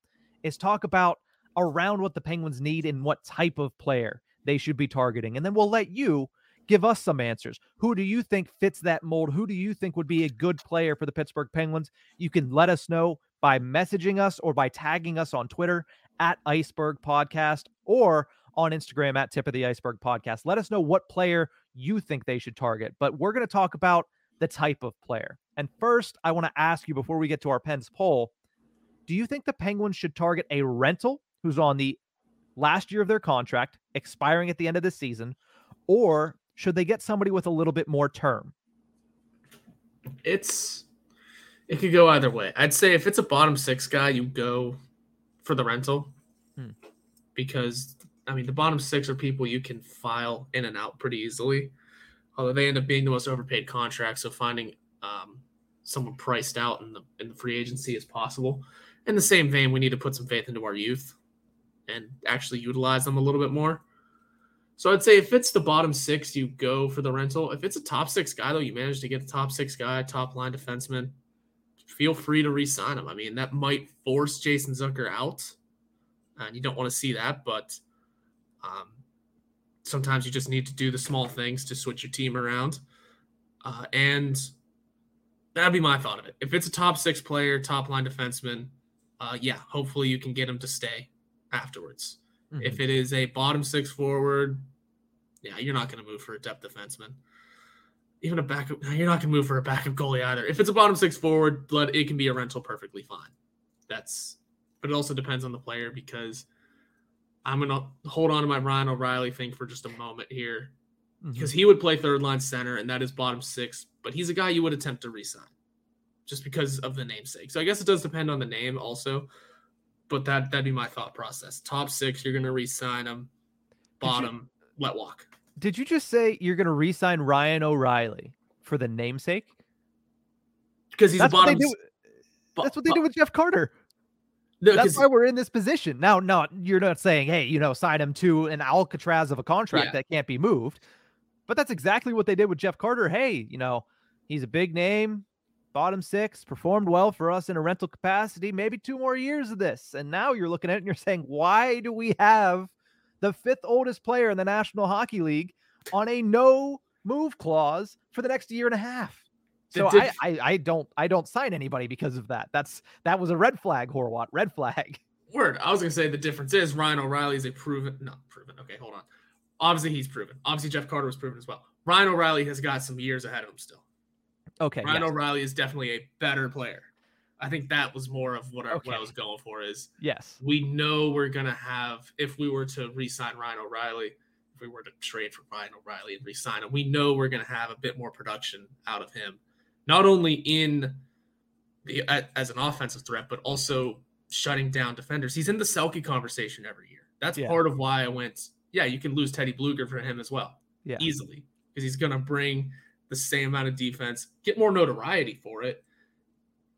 is talk about around what the Penguins need and what type of player they should be targeting. And then we'll let you give us some answers. Who do you think fits that mold? Who do you think would be a good player for the Pittsburgh Penguins? You can let us know by messaging us or by tagging us on Twitter at Iceberg Podcast or on Instagram at Tip of the Iceberg Podcast. Let us know what player you think they should target. But we're going to talk about the type of player. And first, I want to ask you before we get to our Pens poll do you think the Penguins should target a rental who's on the last year of their contract, expiring at the end of the season, or should they get somebody with a little bit more term? It's it could go either way. I'd say if it's a bottom six guy, you go for the rental hmm. because I mean the bottom six are people you can file in and out pretty easily. Although they end up being the most overpaid contract, so finding um, someone priced out in the in the free agency is possible. In the same vein, we need to put some faith into our youth and actually utilize them a little bit more. So I'd say if it's the bottom six, you go for the rental. If it's a top six guy, though, you manage to get a top six guy, top line defenseman, feel free to re-sign him. I mean, that might force Jason Zucker out, and you don't want to see that. But um, sometimes you just need to do the small things to switch your team around, uh, and that'd be my thought of it. If it's a top six player, top line defenseman, uh, yeah, hopefully you can get him to stay afterwards. Mm-hmm. If it is a bottom six forward, yeah, you're not going to move for a depth defenseman. Even a backup, you're not going to move for a backup goalie either. If it's a bottom six forward, let it can be a rental perfectly fine. That's, but it also depends on the player because I'm going to hold on to my Ryan O'Reilly thing for just a moment here because mm-hmm. he would play third line center and that is bottom six, but he's a guy you would attempt to resign just because of the namesake. So I guess it does depend on the name also, but that that'd be my thought process. Top six, you're going to resign him. Bottom, you, let walk. Did you just say you're going to resign Ryan O'Reilly for the namesake? Because he's that's a bottom. What do, that's what they do with Jeff Carter. No, That's why we're in this position. Now, no, you're not saying, hey, you know, sign him to an Alcatraz of a contract yeah. that can't be moved. But that's exactly what they did with Jeff Carter. Hey, you know, he's a big name, bottom six, performed well for us in a rental capacity, maybe two more years of this. And now you're looking at it and you're saying, why do we have the fifth oldest player in the National Hockey League on a no move clause for the next year and a half? So did, I, I, I don't I don't sign anybody because of that. That's that was a red flag, Horwat. Red flag. Word. I was gonna say the difference is Ryan O'Reilly is a proven not proven. Okay, hold on. Obviously he's proven. Obviously Jeff Carter was proven as well. Ryan O'Reilly has got some years ahead of him still. Okay. Ryan yes. O'Reilly is definitely a better player. I think that was more of what, I, okay. what I was going for is yes. We know we're gonna have if we were to re-sign Ryan O'Reilly, if we were to trade for Ryan O'Reilly and re-sign him, we know we're gonna have a bit more production out of him not only in the as an offensive threat, but also shutting down defenders. He's in the Selke conversation every year. That's yeah. part of why I went. Yeah, you can lose Teddy Bluger for him as well, yeah. easily, because he's going to bring the same amount of defense, get more notoriety for it,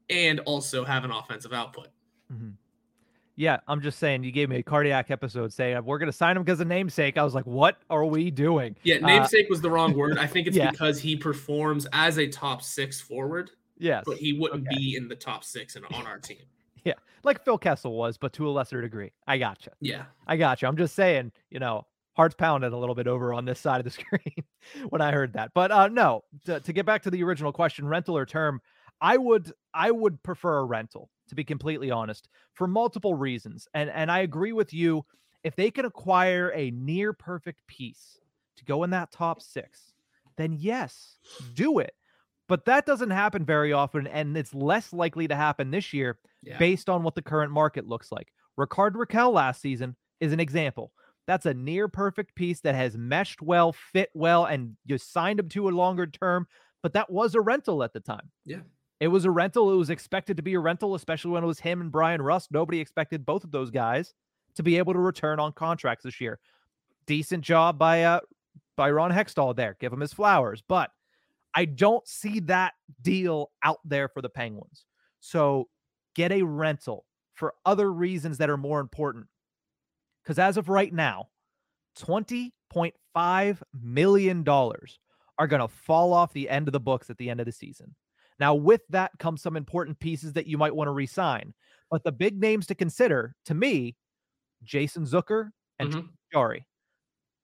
and also have an offensive output. Mm-hmm. Yeah, I'm just saying. You gave me a cardiac episode saying we're going to sign him because of namesake. I was like, what are we doing? Yeah, uh, namesake uh, was the wrong word. I think it's yeah. because he performs as a top six forward. Yes, but he wouldn't okay. be in the top six and on our team. Yeah, like Phil Kessel was, but to a lesser degree. I gotcha. Yeah, I gotcha. I'm just saying, you know, hearts pounded a little bit over on this side of the screen when I heard that. But uh no, to, to get back to the original question, rental or term, I would I would prefer a rental to be completely honest, for multiple reasons. And and I agree with you. If they can acquire a near perfect piece to go in that top six, then yes, do it. But that doesn't happen very often, and it's less likely to happen this year yeah. based on what the current market looks like. Rickard Rakell last season is an example. That's a near perfect piece that has meshed well, fit well, and you signed him to a longer term, but that was a rental at the time. Yeah. It was a rental. It was expected to be a rental, especially when it was him and Bryan Rust. Nobody expected both of those guys to be able to return on contracts this year. Decent job by uh by Ron Hextall there. Give him his flowers. But I don't see that deal out there for the Penguins. So get a rental for other reasons that are more important. Because as of right now, $20.5 million are going to fall off the end of the books at the end of the season. Now, with that comes some important pieces that you might want to resign. But the big names to consider, to me, Jason Zucker and mm-hmm. Jarry,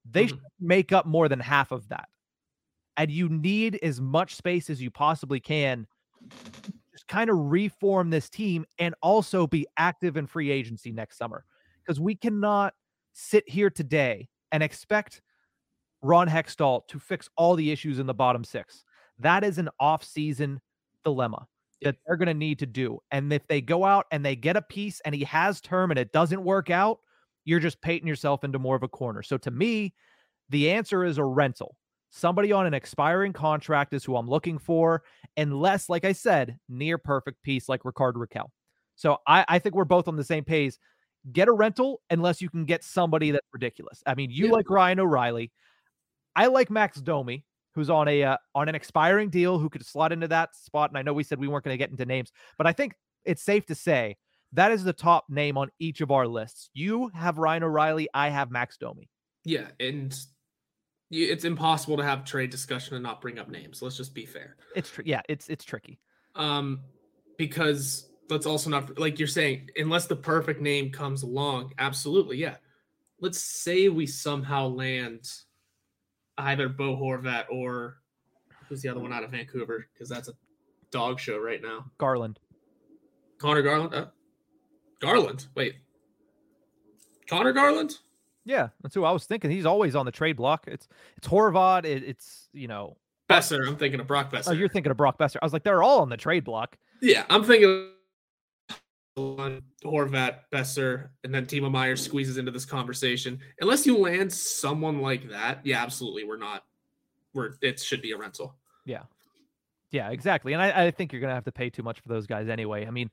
they mm-hmm. make up more than half of that. And you need as much space as you possibly can. Just kind of reform this team and also be active in free agency next summer. Because we cannot sit here today and expect Ron Hextall to fix all the issues in the bottom six. That is an off-season dilemma that they're going to need to do. And if they go out and they get a piece and he has term and it doesn't work out, you're just painting yourself into more of a corner. So to me, the answer is a rental. Somebody on an expiring contract is who I'm looking for, unless, like I said, near perfect piece like Rickard Rakell. So I, I think we're both on the same page. Get a rental unless you can get somebody that's ridiculous. I mean, you yeah. like Ryan O'Reilly. I like Max Domi who's on a uh, on an expiring deal who could slot into that spot. And I know we said we weren't going to get into names, but I think it's safe to say that is the top name on each of our lists. You have Ryan O'Reilly, I have Max Domi. Yeah, and it's impossible to have trade discussion and not bring up names. Let's just be fair. It's tr- yeah, it's it's tricky. Um, because let's also not like you're saying, unless the perfect name comes along. Absolutely, yeah. Let's say we somehow land either Bo Horvat or who's the other one out of Vancouver because that's a dog show right now. Garland. Conor Garland. Uh, Garland. Wait. Conor Garland. Yeah, that's who I was thinking. He's always on the trade block. It's it's Horvat. It, it's you know Boeser. I'm thinking of Brock Boeser. Oh, you're thinking of Brock Boeser. I was like, they're all on the trade block. Yeah, I'm thinking Horvat, Boeser, and then Timo Meier squeezes into this conversation. Unless you land someone like that, yeah, absolutely, we're not. We're it should be a rental. Yeah, yeah, exactly. And I, I think you're gonna have to pay too much for those guys anyway. I mean,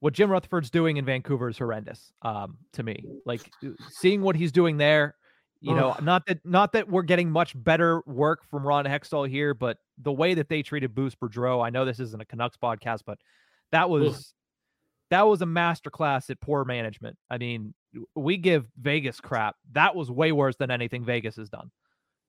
what Jim Rutherford's doing in Vancouver is horrendous um, to me. Like seeing what he's doing there, you know, not that not that we're getting much better work from Ron Hextall here, but the way that they treated Bruce Boudreau, I know this isn't a Canucks podcast, but that was Ugh. That was a masterclass at poor management. I mean, we give Vegas crap. That was way worse than anything Vegas has done.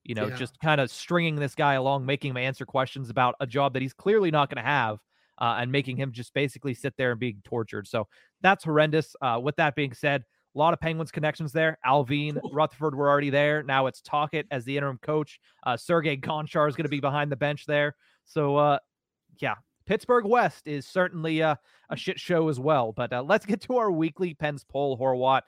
You know, yeah. just kind of stringing this guy along, making him answer questions about a job that he's clearly not going to have uh, and making him just basically sit there and being tortured. So that's horrendous. Uh, with that being said, a lot of Penguins connections there. Allvin, Rutherford were already there. Now it's Tocchet as the interim coach. Uh, Sergei Gonchar is going to be behind the bench there. So, uh, yeah, Pittsburgh West is certainly uh, a shit show as well. But uh, let's get to our weekly Pens poll, Horwat.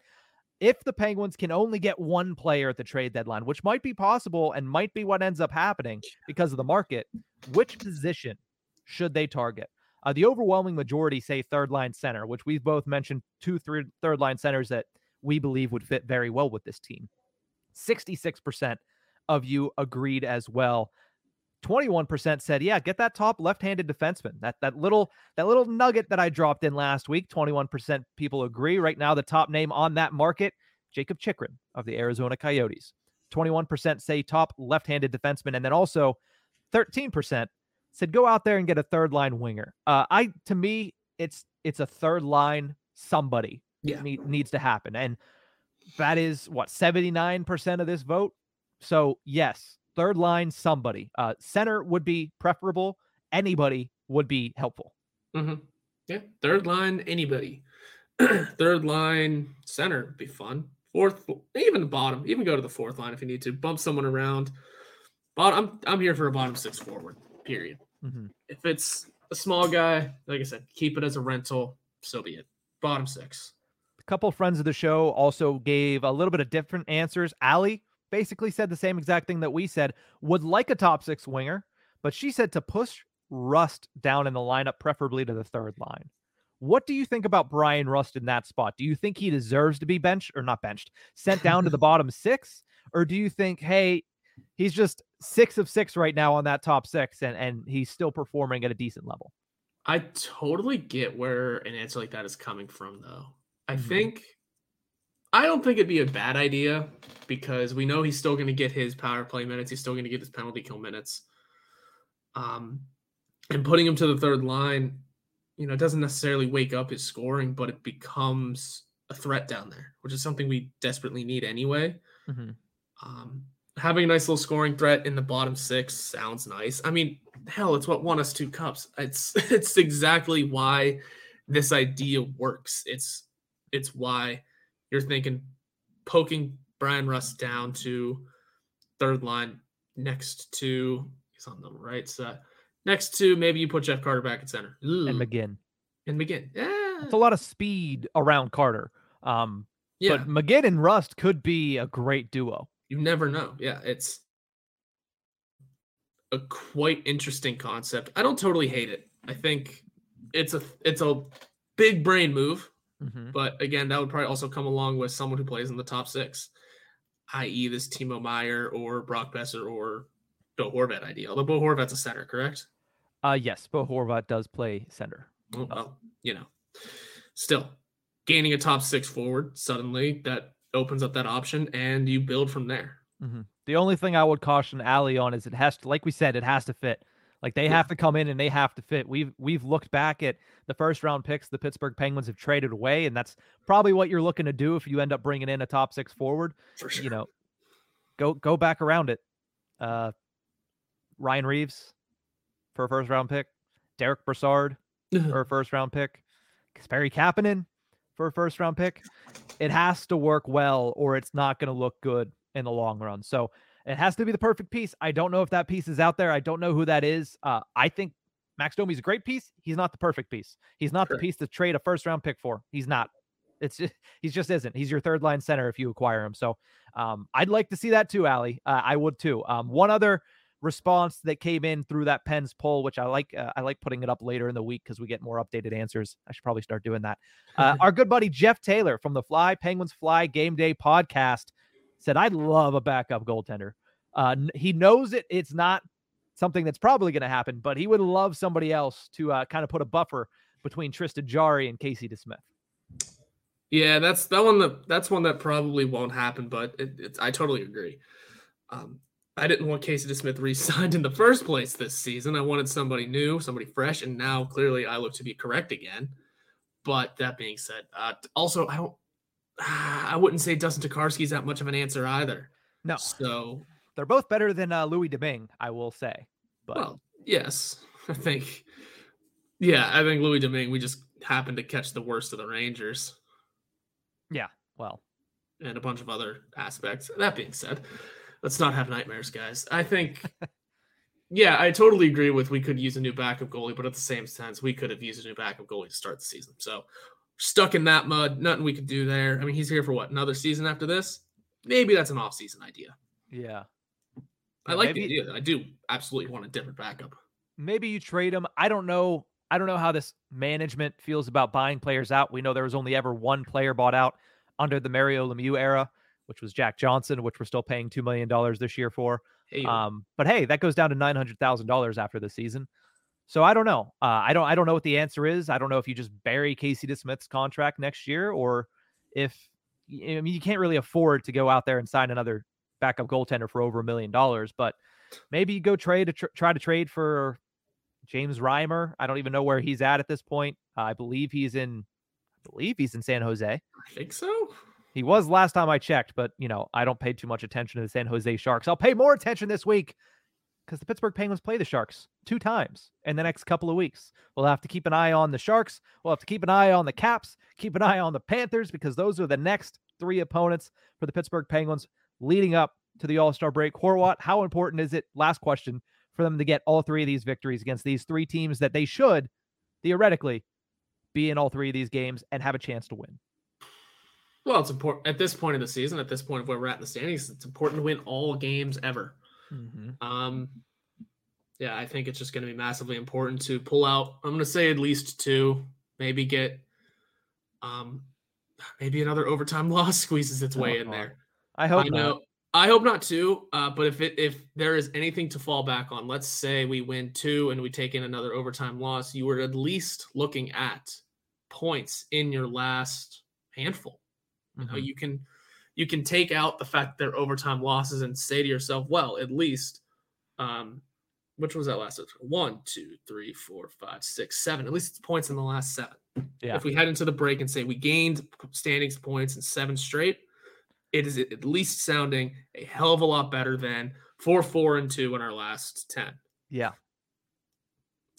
If the Penguins can only get one player at the trade deadline, which might be possible and might be what ends up happening because of the market, which position should they target? Uh, the overwhelming majority say third line center, which we've both mentioned two three, third line centers that we believe would fit very well with this team. 66% of you agreed as well. 21% said, "Yeah, get that top left-handed defenseman." That that little that little nugget that I dropped in last week, 21% people agree. Right now the top name on that market, Jakob Chychrun of the Arizona Coyotes. 21% say top left-handed defenseman and then also 13% said go out there and get a third line winger. Uh, I to me, it's it's a third line somebody yeah. need, needs to happen, and that is what seventy nine percent of this vote. So yes, third line somebody. Uh, center would be preferable. Anybody would be helpful. Mm-hmm. Yeah, third line anybody. third line center would be fun. Fourth, even the bottom, even go to the fourth line if you need to bump someone around. Bottom, I'm I'm here for a bottom six forward period. Mm-hmm. If it's a small guy, like I said, keep it as a rental. So be it. Bottom six. A couple friends of the show also gave a little bit of different answers. Allie basically said the same exact thing that we said. Would like a top six winger, but she said to push Rust down in the lineup, preferably to the third line. What do you think about Bryan Rust in that spot? Do you think he deserves to be benched or not benched, sent down to the bottom six? Or do you think, hey, he's just six of six right now on that top six, and and he's still performing at a decent level. I totally get where an answer like that is coming from, though. I mm-hmm. think I don't think it'd be a bad idea because we know he's still going to get his power play minutes. He's still going to get his penalty kill minutes. Um, and putting him to the third line, you know, doesn't necessarily wake up his scoring, but it becomes a threat down there, which is something we desperately need anyway. Mm-hmm. Um, having a nice little scoring threat in the bottom six sounds nice. I mean, hell, it's what won us two cups. It's it's exactly why this idea works. It's it's why you're thinking poking Bryan Rust down to third line next to he's on the right side. Next to maybe you put Jeff Carter back at center. Ooh. And McGinn. And McGinn. Yeah. It's a lot of speed around Carter. Um yeah. but McGinn and Rust could be a great duo. You never know. Yeah, it's a quite interesting concept. I don't totally hate it. I think it's a it's a big brain move, mm-hmm. but again, that would probably also come along with someone who plays in the top six, i.e., this Timo Meier or Brock Boeser or Bill Horvat idea. Although Bill Horvat's a center, correct? Uh yes, Bill Horvat does play center. Oh, well, you know, still gaining a top six forward suddenly that opens up that option and you build from there. Mm-hmm. The only thing I would caution Ali on is it has to, like we said, it has to fit. Like they yeah. have to come in and they have to fit. We've we've looked back at the first round picks the Pittsburgh Penguins have traded away, and that's probably what you're looking to do if you end up bringing in a top six forward. For sure. You know, go go back around it. Uh, Ryan Reaves for a first round pick, Derek Brassard for a first round pick, Kasperi Kapanen for a first round pick. It has to work well or it's not going to look good in the long run. So it has to be the perfect piece. I don't know if that piece is out there. I don't know who that is. Uh, I think Max Domi's a great piece. He's not the perfect piece. He's not sure. the piece to trade a first round pick for. He's not. It's just, he's just isn't. He's your third line center if you acquire him. So um, I'd like to see that too, Ali. Uh, I would too. Um, one other response that came in through that Pens poll, which I like. Uh, I like putting it up later in the week because we get more updated answers. I should probably start doing that. Uh, our good buddy Jeff Taylor from the Fly Penguins Fly Game Day podcast said, "I'd love a backup goaltender. Uh, he knows it. It's not something that's probably going to happen, but he would love somebody else to uh, kind of put a buffer between Tristan Jarry and Casey DeSmith." Yeah, that's that one. That that's one that probably won't happen. But it, it's I totally agree. Um, I didn't want Casey DeSmith re-signed in the first place this season. I wanted somebody new, somebody fresh, and now clearly I look to be correct again. But that being said, uh, also I don't, I wouldn't say Dustin Tokarski's that much of an answer either. No, so they're both better than uh, Louis Domingue, I will say. But well, yes, I think, yeah, I think Louis Domingue. We just happened to catch the worst of the Rangers. Yeah, well, and a bunch of other aspects. That being said, let's not have nightmares, guys. I think, yeah, I totally agree with we could use a new backup goalie, but at the same sense, we could have used a new backup goalie to start the season. So stuck in that mud, nothing we could do there. I mean, he's here for what another season after this. Maybe that's an off-season idea. Yeah, I like maybe, the idea. I do absolutely want a different backup. Maybe you trade him. I don't know. I don't know how this management feels about buying players out. We know there was only ever one player bought out under the Mario Lemieux era which was Jack Johnson, which we're still paying $2 million this year for. Hey. Um, but hey, that goes down to $900,000 after the season. So I don't know. Uh, I don't. I don't know what the answer is. I don't know if you just bury Casey DeSmith's contract next year, or if I mean you can't really afford to go out there and sign another backup goaltender for over a million dollars. But maybe you go trade to tr- try to trade for James Reimer. I don't even know where he's at at this point. Uh, I believe he's in. I believe he's in San Jose. I think so. He was last time I checked, but you know, I don't pay too much attention to the San Jose Sharks. I'll pay more attention this week because the Pittsburgh Penguins play the Sharks two times in the next couple of weeks. We'll have to keep an eye on the Sharks. We'll have to keep an eye on the Caps, keep an eye on the Panthers because those are the next three opponents for the Pittsburgh Penguins leading up to the All Star break. Horwat, how important is it? Last question for them to get all three of these victories against these three teams that they should theoretically be in all three of these games and have a chance to win. Well, it's important at this point of the season, at this point of where we're at in the standings, it's important to win all games ever. Mm-hmm. Um, yeah, I think it's just going to be massively important to pull out. I'm going to say at least two, maybe get, um, maybe another overtime loss squeezes its way oh, in there. I hope I know. Not. I hope not too. Uh, but if it if there is anything to fall back on, let's say we win two and we take in another overtime loss, you were at least looking at points in your last handful. You know, mm-hmm. you can you can take out the fact that they're overtime losses and say to yourself, well, at least um which was that last one, two, three, four, five, six, seven. At least it's points in the last seven. Yeah. If we head into the break and say we gained standings points in seven straight, it is at least sounding a hell of a lot better than four, four, and two in our last ten. Yeah.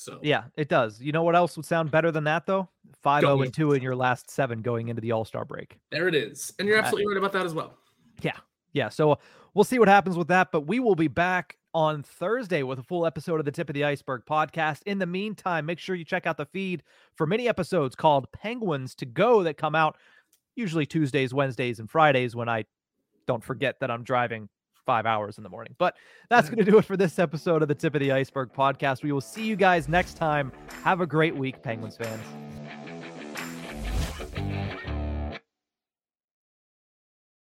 So yeah, it does. You know what else would sound better than that though? Five zero oh and two in your last seven going into the All Star break. There it is, and you're absolutely right about that as well. Yeah, yeah. So we'll see what happens with that, but we will be back on Thursday with a full episode of the Tip of the Iceberg podcast. In the meantime, make sure you check out the feed for many episodes called Penguins to Go that come out usually Tuesdays, Wednesdays, and Fridays when I don't forget that I'm driving five hours in the morning. But that's mm-hmm. going to do it for this episode of the Tip of the Iceberg podcast. We will see you guys next time. Have a great week, Penguins fans.